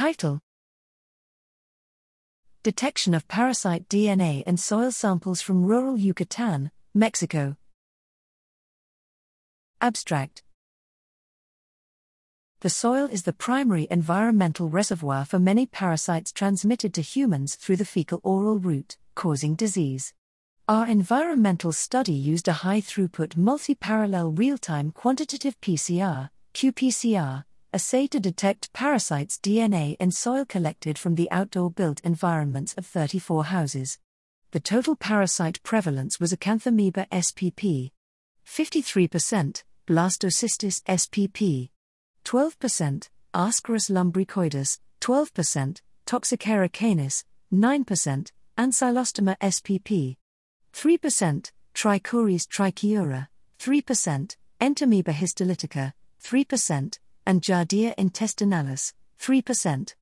Title Detection of parasite DNA in soil samples from rural Yucatan, Mexico. Abstract The soil is the primary environmental reservoir for many parasites transmitted to humans through the fecal oral route, causing disease. Our environmental study used a high throughput multi parallel real time quantitative PCR, qPCR, assay to detect parasites' DNA in soil collected from the outdoor built environments of 34 houses. The total parasite prevalence was Acanthamoeba spp. 53%, Blastocystis spp. 12%, Ascaris lumbricoides, 12%, Toxocara canis, 9%, Ancylostoma spp. 3%, Trichuris trichiura, 3%, Entamoeba histolytica, 3%, and Giardia intestinalis, 3%.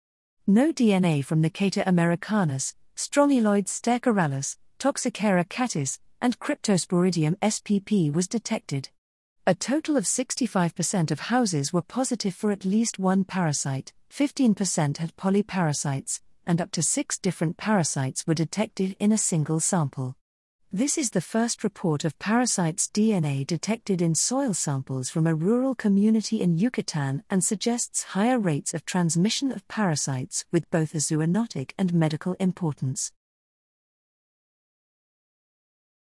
No DNA from Necator americanus, Strongyloides stercoralis, Toxocara catis, and Cryptosporidium spp was detected. A total of 65% of houses were positive for at least one parasite, 15% had polyparasites, and up to six different parasites were detected in a single sample. This is the first report of parasites' DNA detected in soil samples from a rural community in Yucatan and suggests higher rates of transmission of parasites with both a zoonotic and medical importance.